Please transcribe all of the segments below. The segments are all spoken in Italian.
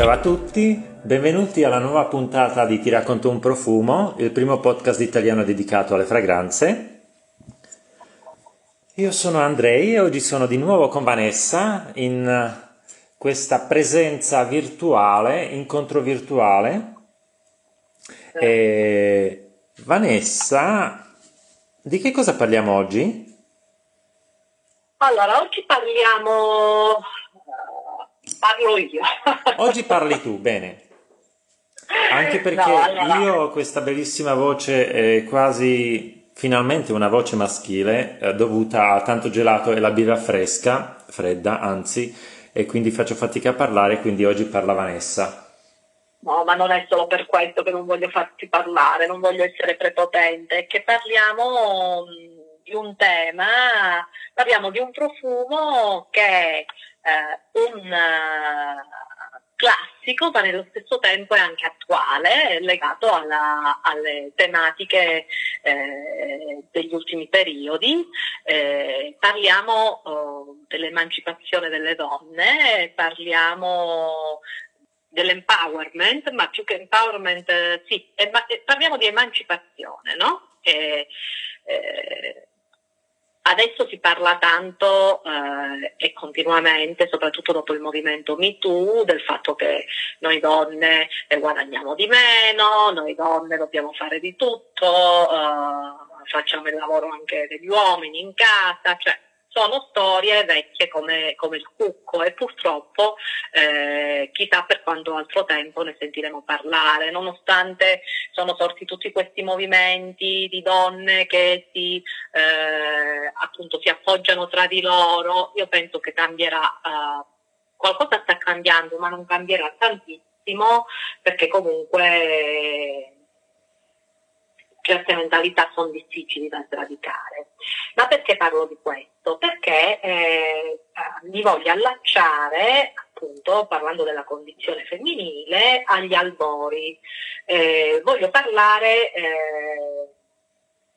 Ciao a tutti, benvenuti alla nuova puntata di Ti racconto un profumo, il primo podcast italiano dedicato alle fragranze. Io sono Andrei e oggi sono di nuovo con Vanessa in questa presenza virtuale, incontro virtuale. E Vanessa, di che cosa parliamo oggi? Allora, oggi parliamo parlo io. Oggi parli tu, bene. Anche perché no, allora... io ho questa bellissima voce, eh, quasi finalmente una voce maschile, eh, dovuta a tanto gelato e la birra fresca, fredda anzi, e quindi faccio fatica a parlare, quindi oggi parla Vanessa. No, ma non è solo per questo che non voglio farti parlare, non voglio essere prepotente, è che parliamo mm, di un tema, parliamo di un profumo che eh, un uh, classico ma nello stesso tempo è anche attuale, legato alla, alle tematiche eh, degli ultimi periodi. Eh, parliamo oh, dell'emancipazione delle donne, parliamo dell'empowerment, ma più che empowerment, eh, sì, parliamo di emancipazione, no? Eh, Adesso si parla tanto eh, e continuamente, soprattutto dopo il movimento MeToo, del fatto che noi donne guadagniamo di meno, noi donne dobbiamo fare di tutto, eh, facciamo il lavoro anche degli uomini in casa, cioè sono storie vecchie come, come il cucco e purtroppo eh, chissà per quanto altro tempo ne sentiremo parlare, nonostante sono sorti tutti questi movimenti di donne che si, eh, appunto, si appoggiano tra di loro, io penso che cambierà, eh, qualcosa sta cambiando ma non cambierà tantissimo perché comunque certe mentalità sono difficili da sradicare. Ma perché parlo di questo? Perché eh, mi voglio allacciare, appunto, parlando della condizione femminile, agli albori. Eh, voglio parlare eh,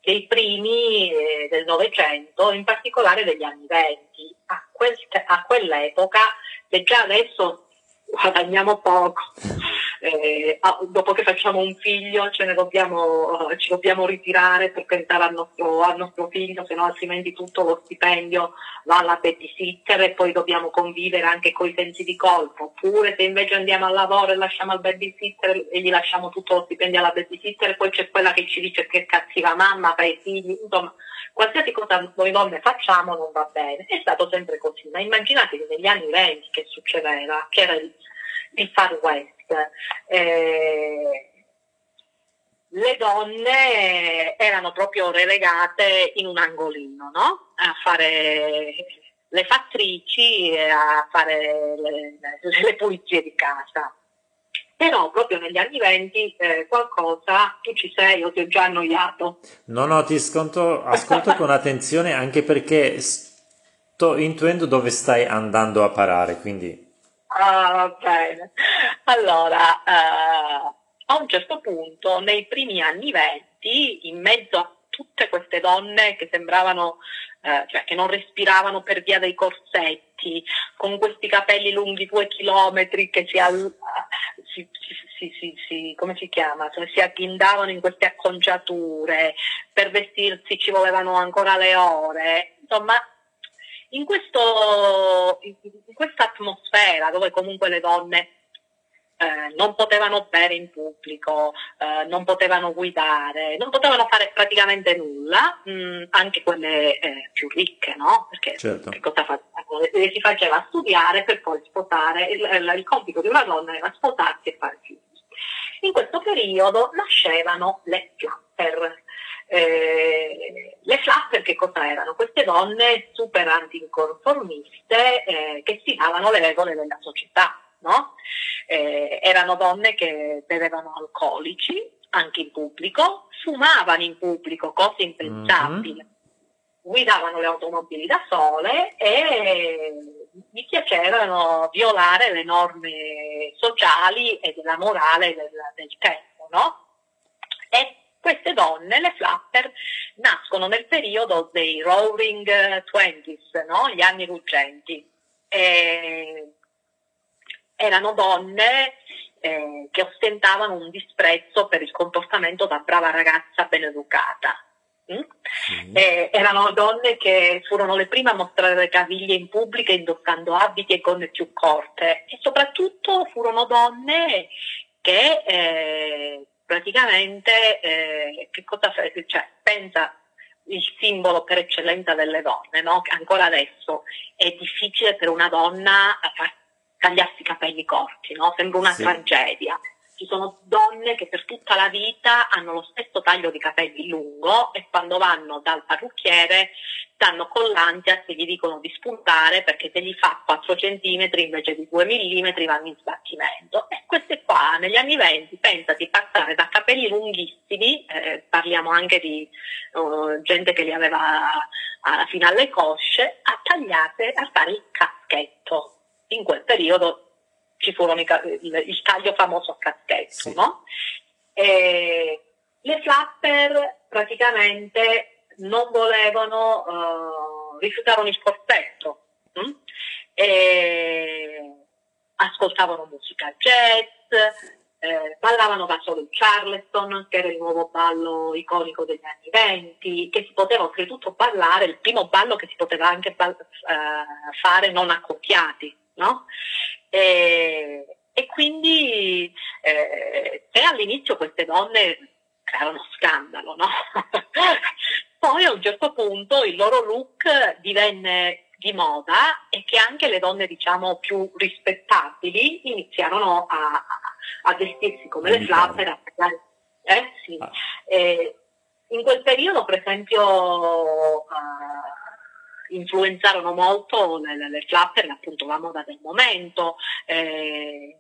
dei primi eh, del Novecento, in particolare degli anni venti. A, quel, a quell'epoca, e già adesso guadagniamo poco, eh, dopo che facciamo un figlio dobbiamo, ci dobbiamo ritirare per pensare al nostro, al nostro figlio, se no altrimenti tutto lo stipendio va alla babysitter e poi dobbiamo convivere anche con i sensi di colpo. Oppure se invece andiamo al lavoro e lasciamo al babysitter e gli lasciamo tutto lo stipendio alla babysitter e poi c'è quella che ci dice che cattiva mamma per i figli, insomma qualsiasi cosa noi donne facciamo non va bene. È stato sempre così, ma immaginatevi negli anni 20 che succedeva, che era il Far West eh, le donne erano proprio relegate in un angolino, no? A fare le fattrici e a fare le, le, pulizie di casa. Però proprio negli anni venti eh, qualcosa, tu ci sei, io ti ho già annoiato. No, no, ti ascolto, ascolto con attenzione anche perché sto intuendo dove stai andando a parare, quindi Ah, bene. Allora, eh, a un certo punto, nei primi anni venti, in mezzo a tutte queste donne che sembravano, eh, cioè che non respiravano per via dei corsetti, con questi capelli lunghi due chilometri che si, al, si, si, si, si come si chiama? Cioè, si agghindavano in queste acconciature, per vestirsi ci volevano ancora le ore, insomma in, questo, in questa atmosfera dove comunque le donne eh, non potevano bere in pubblico, eh, non potevano guidare, non potevano fare praticamente nulla, mh, mm, anche quelle eh, più ricche, no? Perché certo. cosa facevano? Si faceva studiare per poi sposare, il, il, il compito di una donna era sposarsi e fare figli. In questo periodo nascevano le flapper, eh, le flapper che cosa erano? Queste donne super anticonformiste eh, che sfidavano le regole della società, no? eh, erano donne che bevevano alcolici anche in pubblico, fumavano in pubblico, cose impensabili, mm-hmm. guidavano le automobili da sole e gli piacevano violare le norme sociali e della morale del, del tempo, no? Queste donne, le flapper, nascono nel periodo dei Roaring Twenties, no? gli anni ruggenti. E erano donne eh, che ostentavano un disprezzo per il comportamento da brava ragazza ben educata. Mm? Mm. Eh, erano donne che furono le prime a mostrare le caviglie in pubblico indossando abiti e gonne più corte e soprattutto furono donne che eh, praticamente eh, che cosa cioè, pensa il simbolo per eccellenza delle donne, no? che ancora adesso è difficile per una donna tagliarsi i capelli corti, no? sembra una sì. tragedia ci sono donne che per tutta la vita hanno lo stesso taglio di capelli lungo e quando vanno dal parrucchiere stanno con l'ansia se gli dicono di spuntare perché se gli fa 4 cm invece di 2 mm vanno in sbattimento. E queste qua negli anni 20 pensa di passare da capelli lunghissimi, eh, parliamo anche di uh, gente che li aveva uh, fino alle cosce, a tagliate, a fare il caschetto. In quel periodo ci furono i, il, il, taglio famoso a caschetto, sì. no? E le flapper praticamente non volevano, uh, rifiutarono il corsetto, hm? ascoltavano musica jazz, eh, ballavano da solo il Charleston, che era il nuovo ballo iconico degli anni venti, che si poteva oltretutto ballare, il primo ballo che si poteva anche ball- uh, fare non accoppiati, no? E, e quindi eh, se all'inizio queste donne crearono scandalo, no? Poi a un certo punto il loro look divenne di moda e che anche le donne diciamo più rispettabili iniziarono a, a vestirsi come le flapper. Eh, sì. ah. eh, in quel periodo per esempio uh, influenzarono molto le, le, le flapper, appunto la moda del momento. Eh,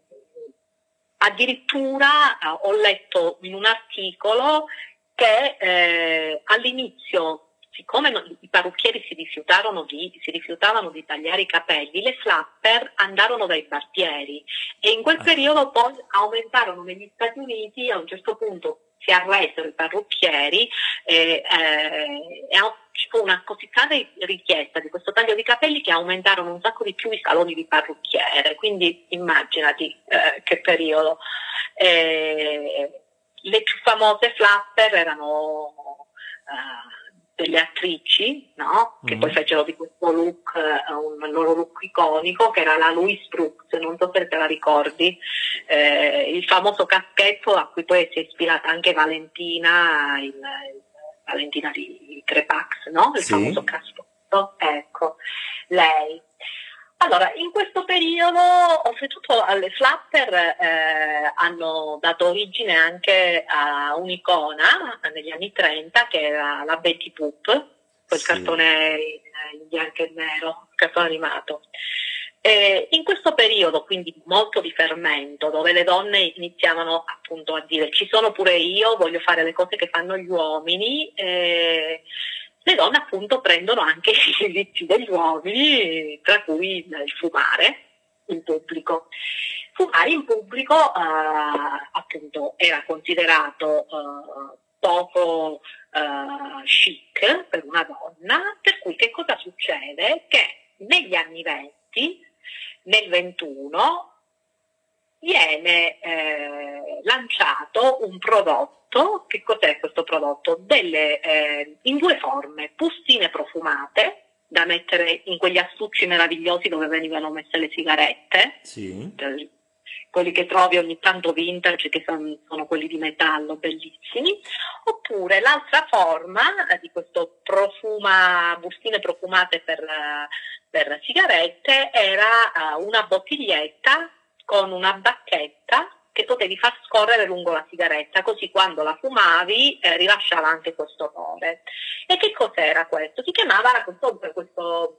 addirittura eh, ho letto in un articolo che eh, all'inizio siccome i parrucchieri si rifiutavano, di, si rifiutavano di tagliare i capelli, le flapper andarono dai barbieri e in quel ah. periodo poi aumentarono negli Stati Uniti a un certo punto si arresero i parrucchieri e, eh, e ci fu una così tale richiesta di questo taglio di capelli che aumentarono un sacco di più i saloni di parrucchiere, quindi immaginati eh, che periodo. Eh, le più famose flapper erano uh, delle attrici, no? che mm-hmm. poi fecero di questo look uh, un loro look iconico, che era la Louise Brooks, non so se te la ricordi, eh, il famoso caschetto a cui poi si è ispirata anche Valentina, il, il Valentina di Crepax, no? il sì. famoso caschetto, ecco, lei. Allora, in questo periodo, oltretutto alle flapper eh, hanno dato origine anche a un'icona negli anni 30 che era la Betty Poop, quel sì. cartone in bianco e nero, cartone animato. E in questo periodo, quindi molto di fermento, dove le donne iniziavano appunto a dire ci sono pure io, voglio fare le cose che fanno gli uomini, eh, le donne appunto prendono anche i diritti degli uomini, tra cui il fumare in pubblico. Fumare in pubblico eh, appunto era considerato eh, poco eh, chic per una donna, per cui che cosa succede? Che negli anni 20, nel 21, viene eh, lanciato un prodotto, che cos'è questo prodotto? Delle, eh, in due forme, bustine profumate, da mettere in quegli astucci meravigliosi dove venivano messe le sigarette, sì. Quelli che trovi ogni tanto vintage, che sono, sono, quelli di metallo, bellissimi, oppure l'altra forma di questo profuma, bustine profumate per, per sigarette era uh, una bottiglietta con una bacchetta che potevi far scorrere lungo la sigaretta, così quando la fumavi eh, rilasciava anche questo odore. E che cos'era questo? Si chiamava questo, questo,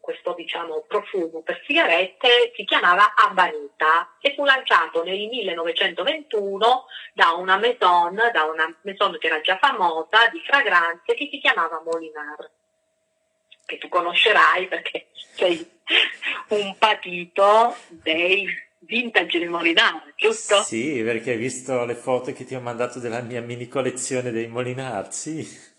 questo diciamo, profumo per sigarette, si chiamava Abanita e fu lanciato nel 1921 da una maison, da una maison che era già famosa di fragranze che si chiamava Molinar che tu conoscerai perché sei un patito dei vintage di Molinari, giusto? Sì, perché hai visto le foto che ti ho mandato della mia mini collezione dei Molinari, sì.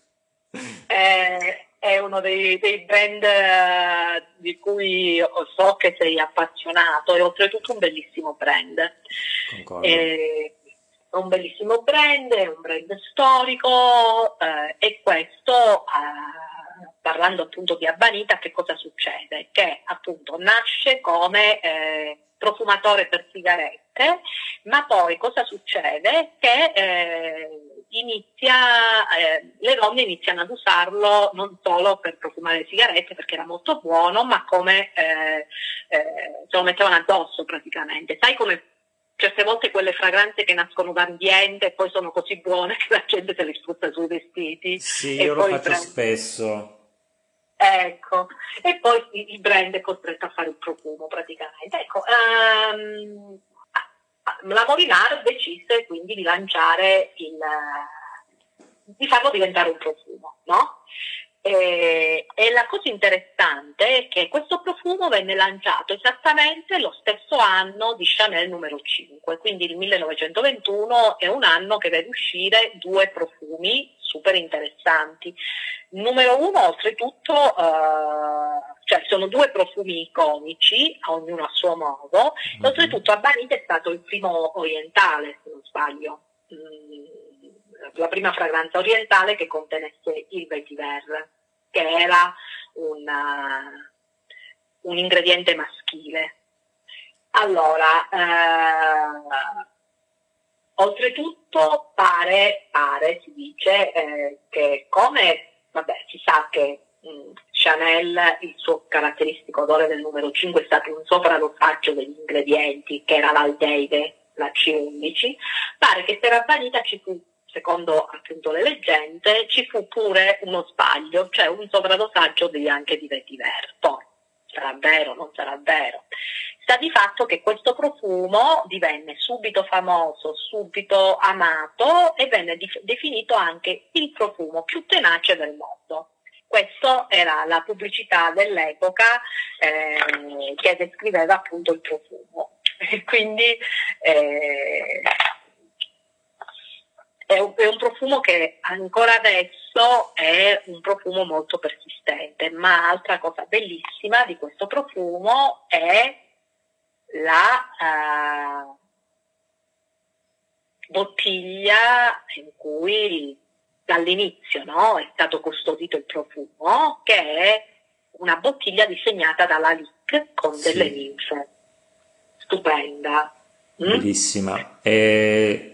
Eh, è uno dei, dei brand uh, di cui so che sei appassionato e oltretutto un bellissimo brand. È un bellissimo brand, è un brand storico eh, e questo, eh, parlando appunto di Abanita, che cosa succede? Che appunto nasce come eh, profumatore per sigarette, ma poi cosa succede? Che eh, inizia, eh, le donne iniziano ad usarlo non solo per profumare le sigarette perché era molto buono, ma come eh, eh, se lo mettevano addosso praticamente. Sai come certe volte quelle fragranze che nascono d'ambiente e poi sono così buone che la gente se le sfrutta sui vestiti. Sì, io lo faccio prende... spesso. Ecco, e poi il brand è costretto a fare il profumo praticamente. Ecco, um, la Molinar decise quindi di lanciare il, di farlo diventare un profumo, no? E, e, la cosa interessante è che questo profumo venne lanciato esattamente lo stesso anno di Chanel numero 5, quindi il 1921 è un anno che vede uscire due profumi super interessanti. Numero uno, oltretutto, eh, cioè sono due profumi iconici, ognuno a suo modo, mm-hmm. oltretutto Abanite è stato il primo orientale, se non sbaglio. Mm la prima fragranza orientale che contenesse il vetiver, che era una, un ingrediente maschile. Allora, eh, oltretutto pare, pare, si dice, eh, che come, vabbè, si sa che mh, mm, Chanel, il suo caratteristico odore del numero 5 è stato un sopradosaggio degli ingredienti, che era l'aldeide, la C11, pare che per Vanita ci secondo appunto le leggende, ci fu pure uno sbaglio, cioè un sovradosaggio di, anche di vetiver. Poi, sarà vero, non sarà vero. Sta di fatto che questo profumo divenne subito famoso, subito amato e venne dif- definito anche il profumo più tenace del mondo. Questa era la pubblicità dell'epoca eh, che descriveva appunto il profumo. quindi eh, è un, è un profumo che ancora adesso è un profumo molto persistente, ma altra cosa bellissima di questo profumo è la uh, bottiglia in cui dall'inizio no, è stato custodito il profumo, che è una bottiglia disegnata dalla LIC con sì. delle ninfe. Stupenda. Mm? Bellissima. E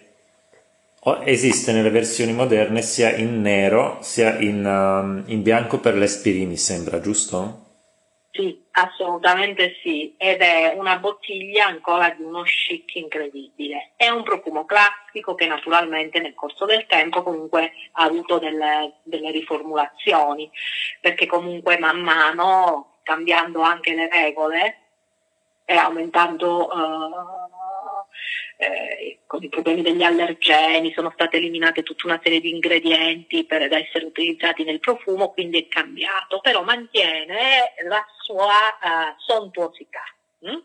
Esiste nelle versioni moderne sia in nero sia in, um, in bianco per l'Espiri, mi sembra, giusto? Sì, assolutamente sì, ed è una bottiglia ancora di uno chic incredibile. È un profumo classico che naturalmente nel corso del tempo comunque ha avuto delle, delle riformulazioni, perché comunque man mano, cambiando anche le regole e aumentando uh, eh, con i problemi degli allergeni, sono state eliminate tutta una serie di ingredienti per essere utilizzati nel profumo, quindi è cambiato, però mantiene la sua uh, sontuosità. Mm?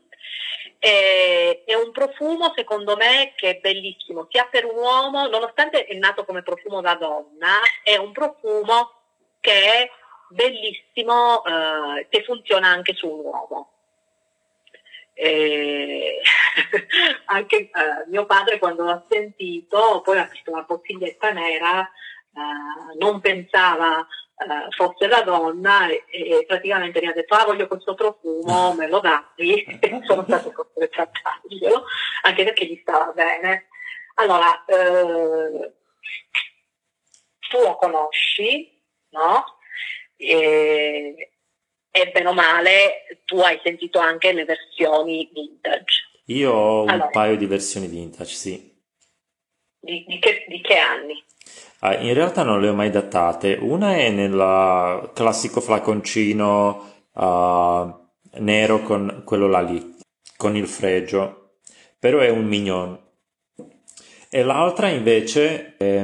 E, è un profumo secondo me che è bellissimo sia per un uomo, nonostante è nato come profumo da donna, è un profumo che è bellissimo, uh, che funziona anche su un uomo. E anche eh, mio padre quando l'ha sentito, poi ha visto la bottiglietta nera, eh, non pensava eh, fosse la donna e, e, praticamente mi ha detto ah voglio questo profumo, me lo dai e sono stato costretto a darglielo, anche perché gli stava bene. Allora, eh, tu lo conosci, no? E, e bene o male tu hai sentito anche le versioni vintage. Io ho allora, un paio di versioni vintage, sì. Di, di, che, di che, anni? Ah, in realtà non le ho mai datate. Una è nel classico flaconcino uh, nero con quello là lì, con il fregio, però è un mignon. E l'altra invece è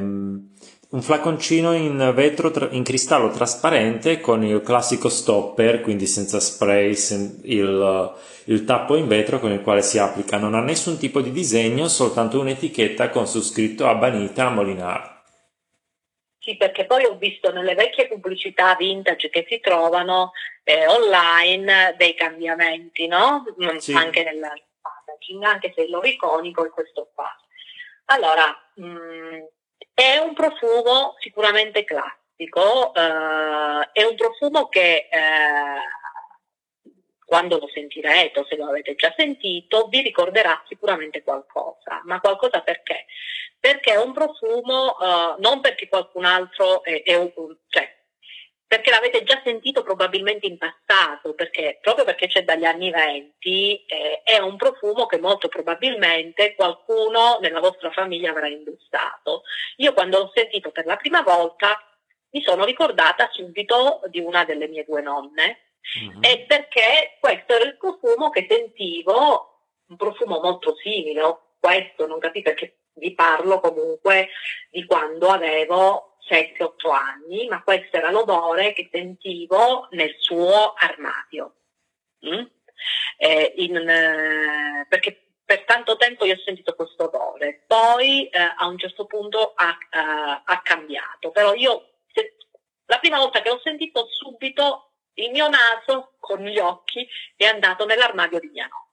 un flaconcino in vetro, in cristallo trasparente con il classico stopper, quindi senza spray, il, il tappo in vetro con il quale si applica. Non ha nessun tipo di disegno, soltanto un'etichetta con su scritto Abanita Molinar. Sì, perché poi ho visto nelle vecchie pubblicità vintage che si trovano eh, online dei cambiamenti, no? Mm, sì. Anche nel packaging, anche se l'ho iconico è questo qua. Allora, mh, mm, è un profumo sicuramente classico, eh, è un profumo che eh, quando lo sentirete o se lo avete già sentito vi ricorderà sicuramente qualcosa, ma qualcosa perché? Perché è un profumo, eh, non perché qualcun altro è, è un, cioè, perché l'avete già sentito probabilmente in passato, perché, proprio perché c'è dagli anni venti, eh, è un profumo che molto probabilmente qualcuno nella vostra famiglia avrà indossato. Io quando l'ho sentito per la prima volta mi sono ricordata subito di una delle mie due nonne, mm-hmm. e perché questo era il profumo che sentivo, un profumo molto simile, questo non capite perché vi parlo comunque di quando avevo 7-8 anni, ma questo era l'odore che sentivo nel suo armadio. Mm? Eh, in, eh, perché per tanto tempo io ho sentito questo odore, poi eh, a un certo punto ha, uh, ha cambiato, però io se, la prima volta che l'ho sentito subito il mio naso con gli occhi è andato nell'armadio di mia nonna.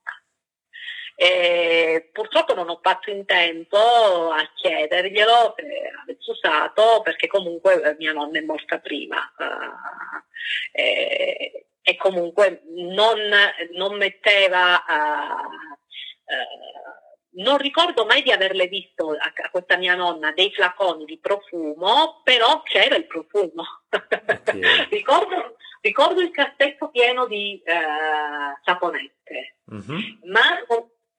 E purtroppo non ho fatto in tempo a chiederglielo se avesse usato perché comunque eh, mia nonna è morta prima uh, e, e, comunque non, non metteva uh, uh, non ricordo mai di averle visto a, questa mia nonna dei flaconi di profumo, però c'era il profumo. Okay. ricordo, ricordo, il cassetto pieno di saponette, mm-hmm. ma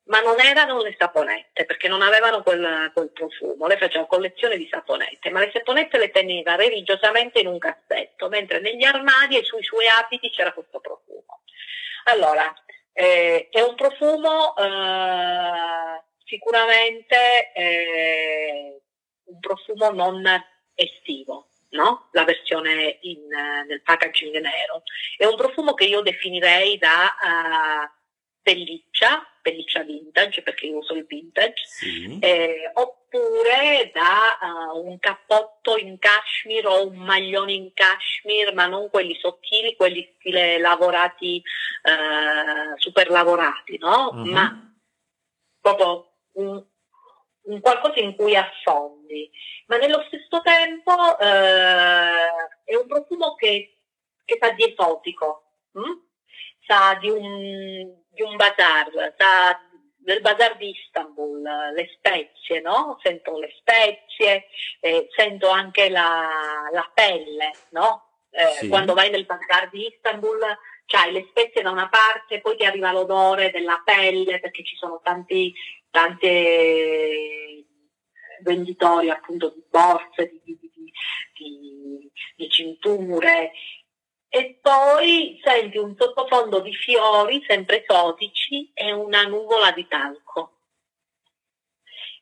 ma non erano le saponette perché non avevano quel, quel profumo, lei faceva collezione di saponette, ma le saponette le teneva religiosamente in un cassetto, mentre negli armadi e sui suoi abiti c'era questo profumo. Allora, eh, è un profumo eh, sicuramente eh, un profumo non estivo, no? La versione in, nel packaging nero. È un profumo che io definirei da uh, pelliccia, pelliccia vintage perché io uso il vintage, sì. eh, oppure da uh, un cappotto in cashmere o un maglione in cashmere, ma non quelli sottili, quelli stile lavorati, uh, super lavorati, no? Uh-huh. Ma proprio un, un, qualcosa in cui affondi. Ma nello stesso tempo uh, è un profumo che, che fa di esotico. Hm? Sa di un, di un bazar, sa del bazar di Istanbul, le spezie, no? Sento le spezie, eh, sento anche la, la pelle, no? Eh, sì. Quando vai nel bazar di Istanbul c'hai le spezie da una parte, poi ti arriva l'odore della pelle perché ci sono tanti, tante venditori appunto di borse, di, di, di, di cinture e poi senti un sottofondo di fiori sempre esotici e una nuvola di talco.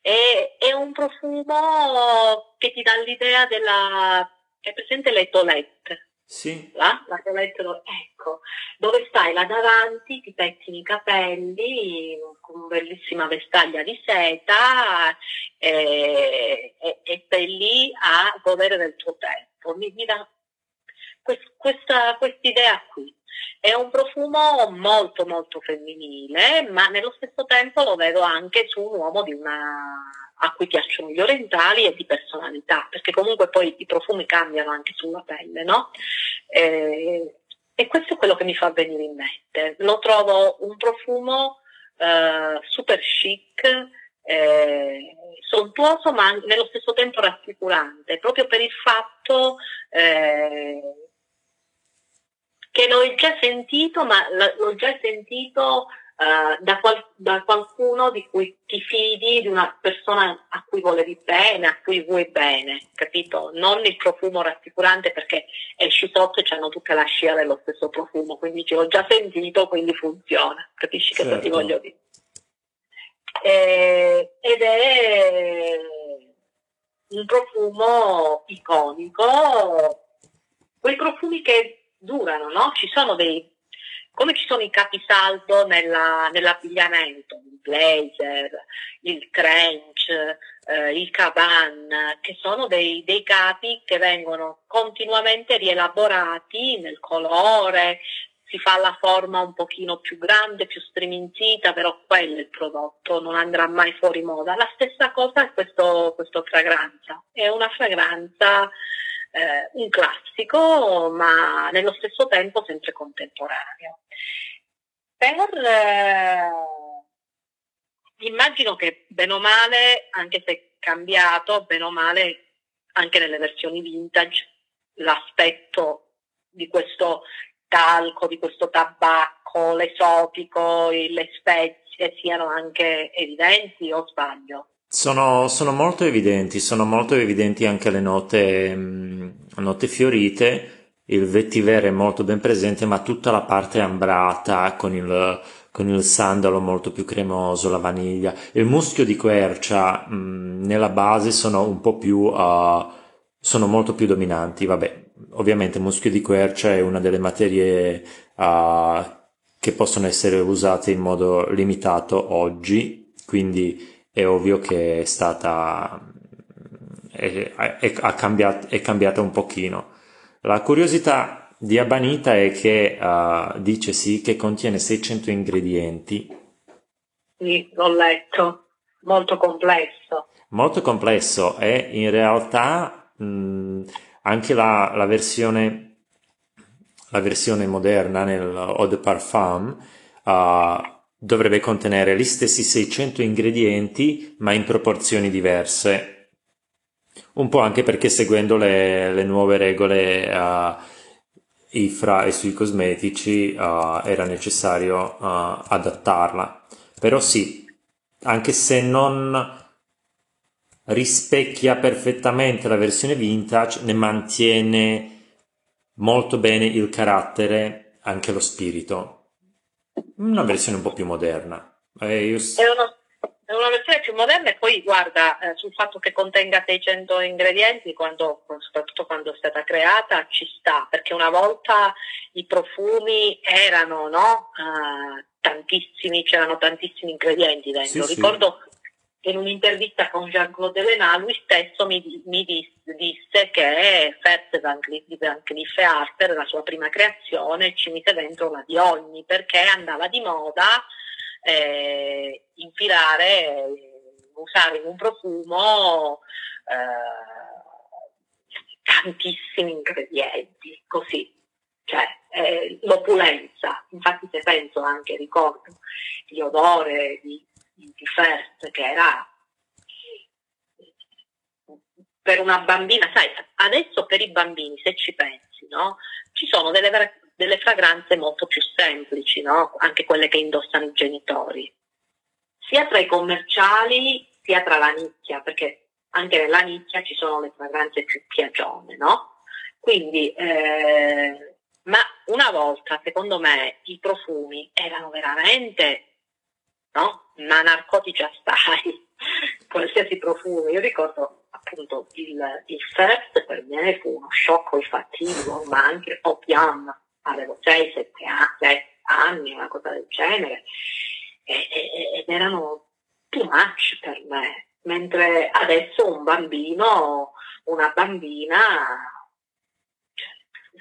E, è un profumo che ti dà l'idea della... è presente le tolette? Sì. La, la tolette, ecco, dove stai là davanti, ti pettini i capelli con una bellissima vestaglia di seta e, e, e stai lì a godere del tuo tempo. Mi, mi dà questa idea qui. È un profumo molto molto femminile, ma nello stesso tempo lo vedo anche su un uomo una, a cui piacciono gli orientali e di personalità, perché comunque poi i profumi cambiano anche sulla pelle, no? E, e questo è quello che mi fa venire in mente. Lo trovo un profumo eh, super chic, eh, sontuoso ma nello stesso tempo rassicurante, proprio per il fatto eh, che l'ho già sentito, ma l'ho già sentito uh, da, qual- da, qualcuno di cui ti fidi, di una persona a cui volevi bene, a cui vuoi bene, capito? Non il profumo rassicurante perché esci sotto e hanno tutta la scia dello stesso profumo, quindi ce l'ho già sentito, quindi funziona, capisci certo. cosa ti certo. voglio dire? Eh, ed è un profumo iconico, quei profumi che durano, no? Ci sono dei, come ci sono i capisaldo nella, nell'abbigliamento, il blazer, il trench, eh, il caban, che sono dei, dei capi che vengono continuamente rielaborati nel colore, si fa la forma un pochino più grande, più striminzita, però quello è il prodotto, non andrà mai fuori moda. La stessa cosa è questo, questo fragranza, è una fragranza, eh, un classico, ma nello stesso tempo sempre contemporaneo. Per, eh, immagino che bene o male, anche se cambiato, bene o male, anche nelle versioni vintage, l'aspetto di questo talco, di questo tabacco, l'esotico, le spezie siano anche evidenti o sbaglio? Sono, sono molto evidenti, sono molto evidenti anche le note, mh, mm, note fiorite, il vetiver è molto ben presente, ma tutta la parte ambrata con il, con il sandalo molto più cremoso, la vaniglia. Il muschio di quercia mh, mm, nella base sono un po' più, uh, sono molto più dominanti, vabbè, ovviamente il muschio di quercia è una delle materie uh, che possono essere usate in modo limitato oggi, quindi è ovvio che è stata è, è, è, cambiata, è cambiata un pochino. La curiosità di Abanita è che uh, dice sì che contiene 600 ingredienti. Sì, l'ho letto, molto complesso. Molto complesso e in realtà mh, anche la, la, versione, la versione moderna nel Eau de Parfum uh, dovrebbe contenere gli stessi 600 ingredienti ma in proporzioni diverse. Un po' anche perché seguendo le, le nuove regole uh, IFRA e sui cosmetici uh, era necessario uh, adattarla. Però sì, anche se non rispecchia perfettamente la versione vintage, ne mantiene molto bene il carattere, anche lo spirito. Una versione un po' più moderna. Eh, io... è, una, è, una, versione più moderna e poi guarda eh, sul fatto che contenga 600 ingredienti, quando, soprattutto quando è stata creata, ci sta, perché una volta i profumi erano no, uh, tantissimi, c'erano tantissimi ingredienti dentro. Sì, Ricordo sì in un'intervista con Jean-Claude Elena lui stesso mi, mi disse che Fert Van Cleef Arthur, la sua prima creazione, ci mise dentro la di ogni perché andava di moda eh, infilare, usare in un profumo eh, tantissimi ingredienti, così. Cioè, eh, l'opulenza, infatti se penso anche, ricordo, di odore, di di First, che era per una bambina, sai, adesso per i bambini, se ci pensi, no? Ci sono delle, delle fragranze molto più semplici, no? Anche quelle che indossano i genitori. Sia tra i commerciali, sia tra la nicchia, perché anche nella nicchia ci sono le fragranze più piagione, no? Quindi, eh, ma una volta, secondo me, i profumi erano veramente no? Ma narcotici assai, qualsiasi profumo. Io ricordo appunto il, il first per me fu uno shock olfattivo, ma anche opium, avevo 6-7 anni, anni, una cosa del genere, e, e, ed erano too much per me, mentre adesso un bambino, una bambina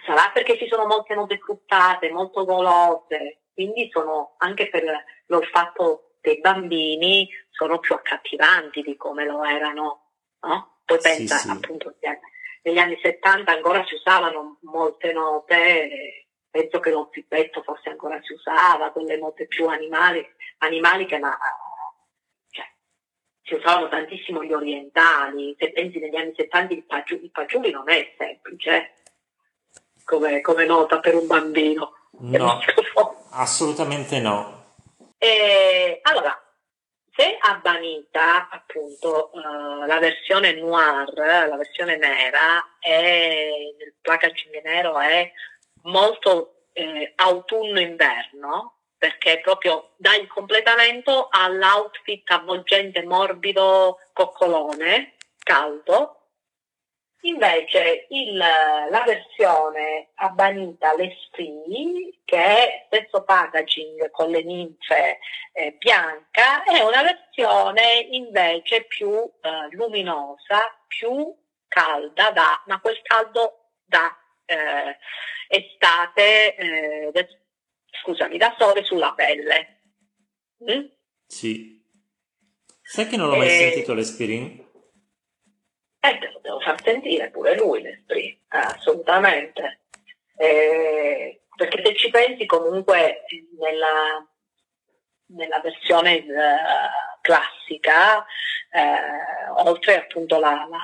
sarà perché ci sono molte note fruttate, molto golose, quindi sono anche per l'olfatto dei bambini sono più accattivanti di come lo erano, no? Poi pensa sì, sì. appunto negli anni 70 ancora si usavano molte note, penso che lo pippetto forse ancora si usava, quelle note più animali, animaliche, ma cioè, si usavano tantissimo gli orientali, se pensi negli anni 70 il, pagiu, il pagiuli non è semplice come, come nota per un bambino. No, assolutamente no. E, allora, se a Banita, appunto, uh, la versione noir, la versione nera, è, il packaging nero è molto eh, autunno-inverno, perché proprio dà il completamento all'outfit avvolgente, morbido, coccolone, caldo, Invece il, la versione abbanita l'Esprit, che è stesso packaging con le ninfe eh, bianca, è una versione invece più eh, luminosa, più calda, da, ma quel caldo da eh, estate, eh, scusami, da sole sulla pelle. Mm? Sì. Sai che non l'ho mai eh, sentito l'Esprit? Eh, te lo devo far sentire pure lui l'Esprit, assolutamente. Eh, perché se ci pensi comunque nella, nella versione eh, classica, eh, oltre appunto la, la,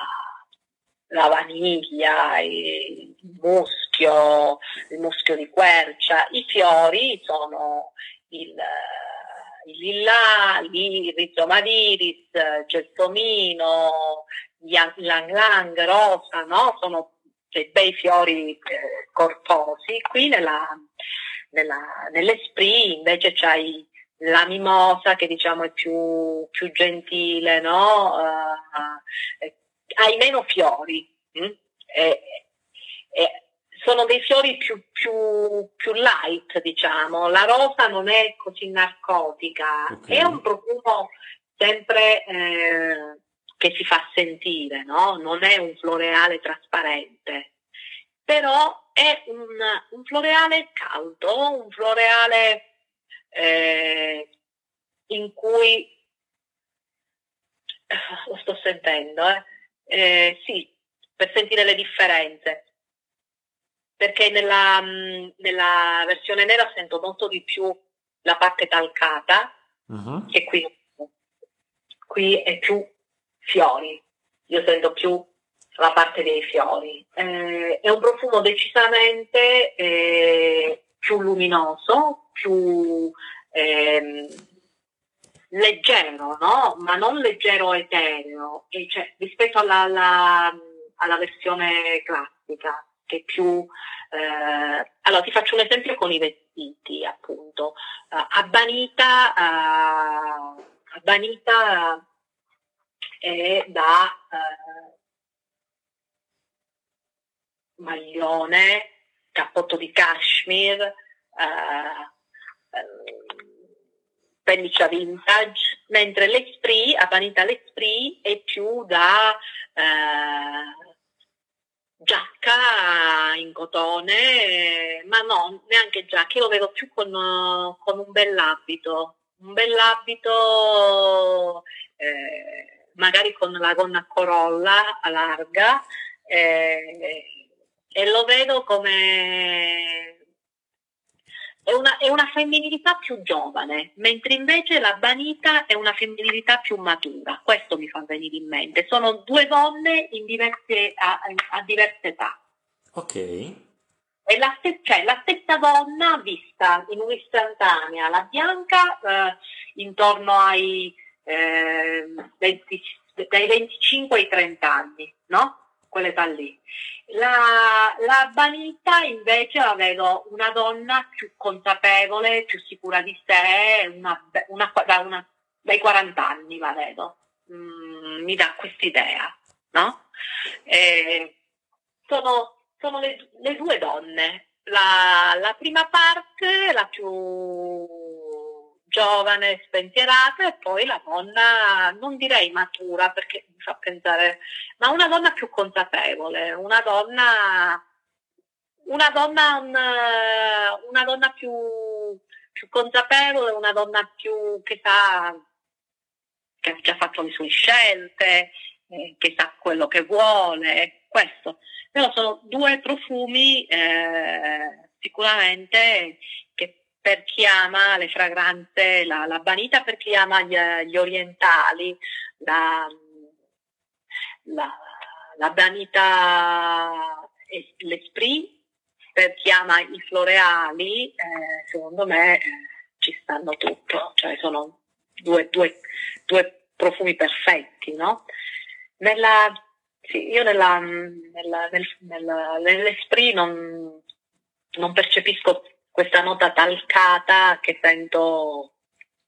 la vaniglia, il muschio, il muschio di quercia, i fiori sono il, il lilla, il rizomadiris, gelsomino, lang lang, rosa, no? Sono dei bei fiori eh, corposi. Qui nella, nella, nell'Esprit invece c'hai la mimosa che diciamo è più, più gentile, no? Uh, hai meno fiori. Hm? E, e, sono dei fiori più, più, più, light, diciamo. La rosa non è così narcotica, okay. è un profumo sempre eh, che si fa sentire, no? Non è un floreale trasparente, però è un, un floreale caldo, un floreale eh, in cui eh, lo sto sentendo, eh? Eh, sì, per sentire le differenze. Perché nella, nella, versione nera sento molto di più la parte talcata, uh-huh. che qui, qui è più fiori, io sento più la parte dei fiori. Eh, è un profumo decisamente eh, più luminoso, più ehm, leggero, no? ma non leggero etereo, cioè, rispetto alla, alla, alla, versione classica, che più... Eh, allora ti faccio un esempio con i vestiti, appunto. Uh, Abbanita, uh, Abbanita è da uh, maglione, cappotto di cashmere, pelliccia vintage, mentre l'Esprit, Abanita l'Esprit, è più da eh, giacca in cotone, ma no, neanche giacca, io lo vedo più con, con un bell'abito, un bell'abito eh, magari con la gonna a corolla a larga eh, e lo vedo come è una, è una, femminilità più giovane, mentre invece la Banita è una femminilità più matura. Questo mi fa venire in mente. Sono due donne diverse, a, a, diverse età. Ok. È la, cioè, la, stessa donna vista in un'istantanea, la bianca eh, intorno ai eh, 20, dai 25 ai 30 anni, no? Quell'età lì. La, la Banita invece la vedo una donna più consapevole, più sicura di sé, una, una, da una, dai 40 anni la vedo. Mm, mi dà quest'idea, no? E sono, sono le, le, due donne. La, la prima parte, la più giovane, spensierata e poi la donna, non direi matura perché mi fa pensare, ma una donna più consapevole, una donna, una donna, una, una donna più, più consapevole, una donna più che sa, che ha già fatto le sue scelte, eh, che sa quello che vuole, questo. Però sono due profumi eh, sicuramente per chi ama le fragranze, la, la banita per chi ama gli, gli orientali, la, la, la banita l'esprit per chi ama i floreali, eh, secondo me eh, ci stanno tutto, cioè sono due, due, due profumi perfetti, no? Nella, sì, io nella, nella, nel, nell'esprit non, non percepisco questa nota talcata che sento,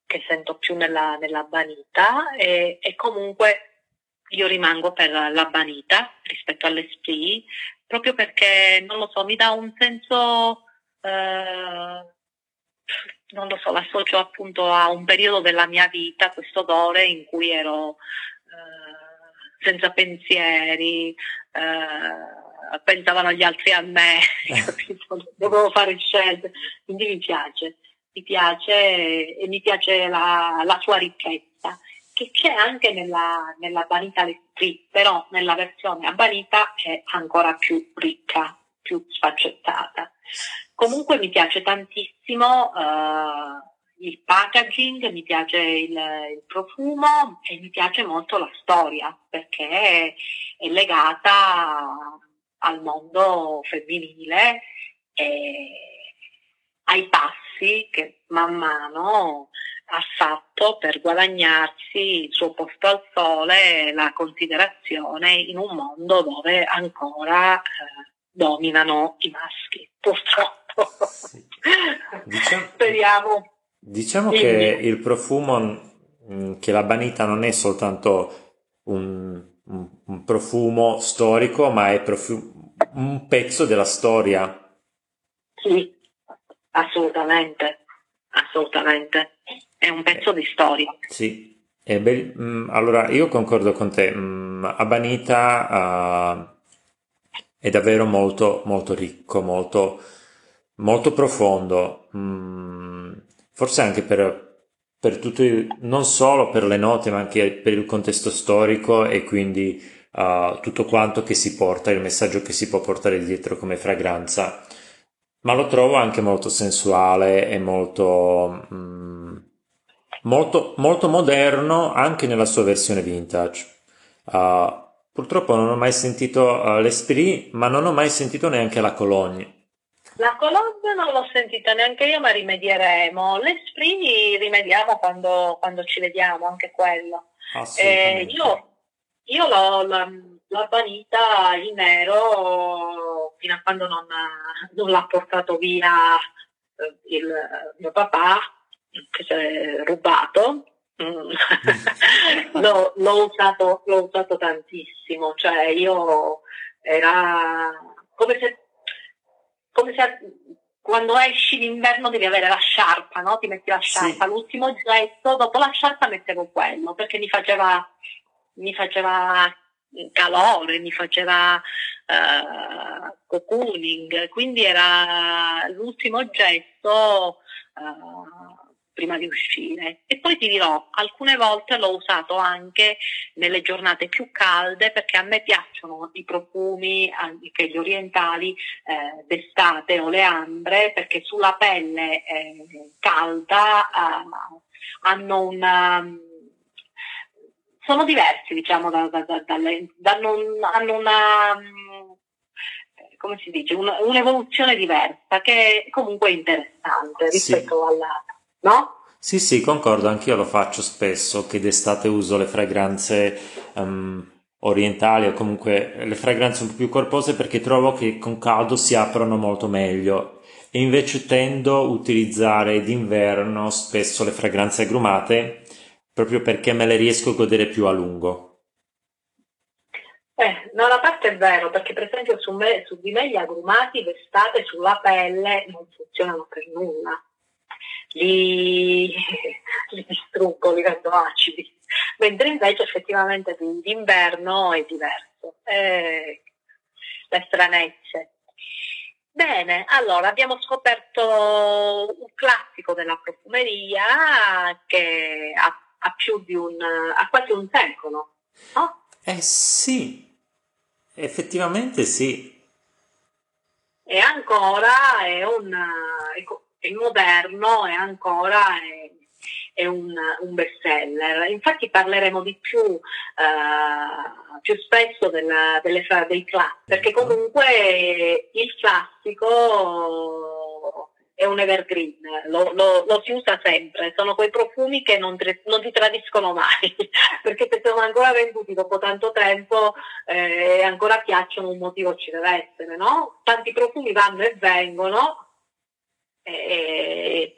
che sento più nella, nella banita e, e, comunque io rimango per la Banita rispetto all'Esprit, proprio perché, non lo so, mi dà un senso, eh, non lo so, l'associo appunto a un periodo della mia vita, questo odore in cui ero eh, senza pensieri, eh, pensavano gli altri a me, dovevo fare scelte, quindi mi piace, mi piace e mi piace la, la sua ricchezza che c'è anche nella, nella Banita L'Esprit, però nella versione a Banita è ancora più ricca, più sfaccettata. Comunque mi piace tantissimo uh, il packaging, mi piace il, il, profumo e mi piace molto la storia perché è, è legata al mondo femminile e ai passi che man mano ha fatto per guadagnarsi il suo posto al sole e la considerazione in un mondo dove ancora eh, dominano i maschi, purtroppo. Sì. Diciamo, Speriamo. Diciamo Quindi. che il profumo, mm, che la banita non è soltanto un, un, profumo storico, ma è profumo, un pezzo della storia. Sì, assolutamente, assolutamente è un pezzo di storia. Sì. Be- mm, allora, io concordo con te. Mm, Abanita uh, è davvero molto, molto ricco, molto, molto profondo. Mm, forse anche per, per tutto, il, non solo per le note, ma anche per il contesto storico e quindi uh, tutto quanto che si porta, il messaggio che si può portare dietro come fragranza. Ma lo trovo anche molto sensuale e molto. Mm, molto, molto moderno anche nella sua versione vintage. Uh, purtroppo non ho mai sentito uh, l'Esprit, ma non ho mai sentito neanche la Cologne. La Cologne non l'ho sentita neanche io, ma rimedieremo. L'Esprit rimediamo quando, quando ci vediamo, anche quello. Eh, io, io l'ho, l'ho, l'ho banita in nero fino a quando non, non l'ha portato via eh, il mio papà che si è rubato, mm. l'ho, l'ho, usato, l'ho usato tantissimo, cioè io era come se, come se quando esci d'inverno devi avere la sciarpa, no? Ti metti la sciarpa, sì. l'ultimo gesto, dopo la sciarpa mettevo quello, perché mi faceva, mi faceva calore, mi faceva uh, cocooning, quindi era l'ultimo gesto uh, prima di uscire. E poi ti dirò, alcune volte l'ho usato anche nelle giornate più calde perché a me piacciono i profumi, anche gli orientali eh, d'estate o le ambre, perché sulla pelle eh, calda eh, hanno una sono diversi, diciamo, da, da, da, dalle, danno hanno una, come si dice, una, un'evoluzione diversa che è comunque interessante rispetto sì. alla, no? Sì, sì, concordo, anch'io lo faccio spesso, che d'estate uso le fragranze um, orientali o comunque le fragranze un po' più corpose perché trovo che con caldo si aprono molto meglio e invece tendo a utilizzare d'inverno spesso le fragranze agrumate proprio perché me le riesco a godere più a lungo. Eh, da una parte è vero, perché per esempio su, me, su di me gli agrumati d'estate sulla pelle non funzionano per nulla li, li distruggo, li rendo acidi, mentre invece effettivamente d'inverno è diverso, eh, le stranezze. Bene, allora abbiamo scoperto un classico della profumeria che ha, ha più di un, ha quasi un secolo, no? Eh sì, effettivamente sì. E ancora è un, è moderno e ancora è, è un, un best seller. Infatti parleremo di più, uh, più spesso della, delle, dei classici, perché ecco. comunque il classico è un evergreen, lo, lo, lo, si usa sempre, sono quei profumi che non, non ti tradiscono mai, perché se sono ancora venduti dopo tanto tempo eh, e ancora piacciono un motivo ci deve essere, no? Tanti profumi vanno e vengono, eh,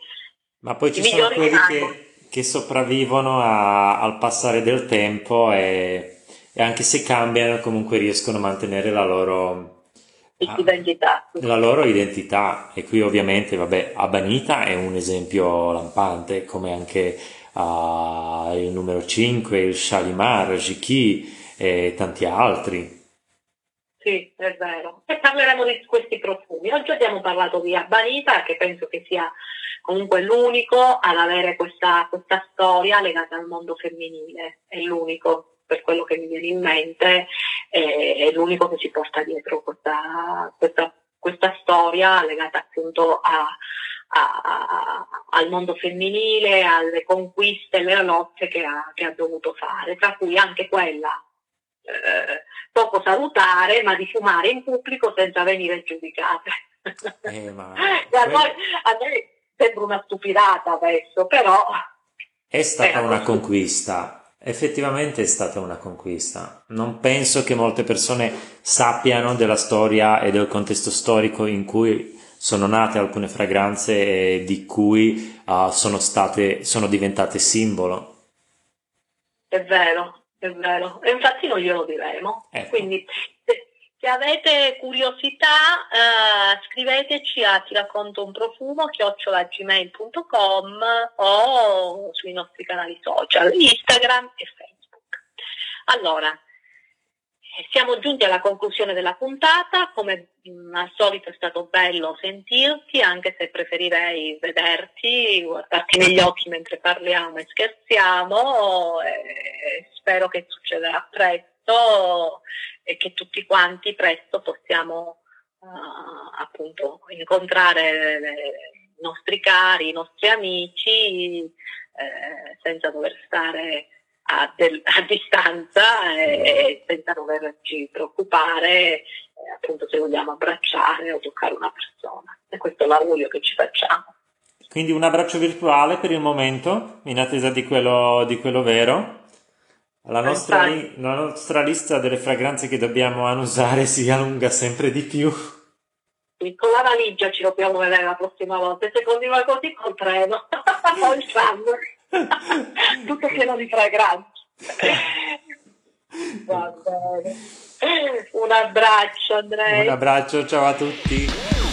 Ma poi ci sono quelli che, che, sopravvivono a, al passare del tempo e, e anche se cambiano comunque riescono a mantenere la loro identità. La loro identità e qui ovviamente vabbè Abanita è un esempio lampante come anche uh, il numero 5, il Shalimar, Jiki e tanti altri. Sì, è vero. E parleremo di questi profumi. Oggi abbiamo parlato di Abanita, che penso che sia comunque l'unico ad avere questa, questa storia legata al mondo femminile. È l'unico, per quello che mi viene in mente, è, l'unico che si porta dietro questa, questa, questa storia legata appunto a, a, a, al mondo femminile, alle conquiste, alle lotte che ha, che ha dovuto fare, tra cui anche quella eh, poco salutare, ma di fumare in pubblico senza venire giudicate. Eh, ma... a, noi, a noi sembra una stupidata adesso, però... È stata una conquista, effettivamente è stata una conquista. Non penso che molte persone sappiano della storia e del contesto storico in cui sono nate alcune fragranze e di cui uh, sono, state, sono diventate simbolo. È vero, è vero, e infatti non glielo diremo. Ecco. Quindi se, avete curiosità eh, scriveteci a ti racconto un profumo chiocciolagmail.com o sui nostri canali social, Instagram e Facebook. Allora, siamo giunti alla conclusione della puntata, come mm, al solito è stato bello sentirti, anche se preferirei vederti, guardarti negli occhi mentre parliamo e scherziamo, e spero che succederà presto e che tutti quanti presto possiamo uh, appunto incontrare i nostri cari, i nostri amici, eh, senza dover stare a, del, a distanza e, senza doverci preoccupare eh, appunto se vogliamo abbracciare o toccare una persona. E questo è l'augurio che ci facciamo. Quindi un abbraccio virtuale per il momento, in attesa di quello, di quello vero. La nostra, li, la nostra, lista delle fragranze che dobbiamo annusare si allunga sempre di più. Con la valigia ci dobbiamo vedere la prossima volta. Se continua così col treno o il tram. Tutto pieno di fragranze. Va bene. Un abbraccio Andrea. Un abbraccio, ciao a tutti.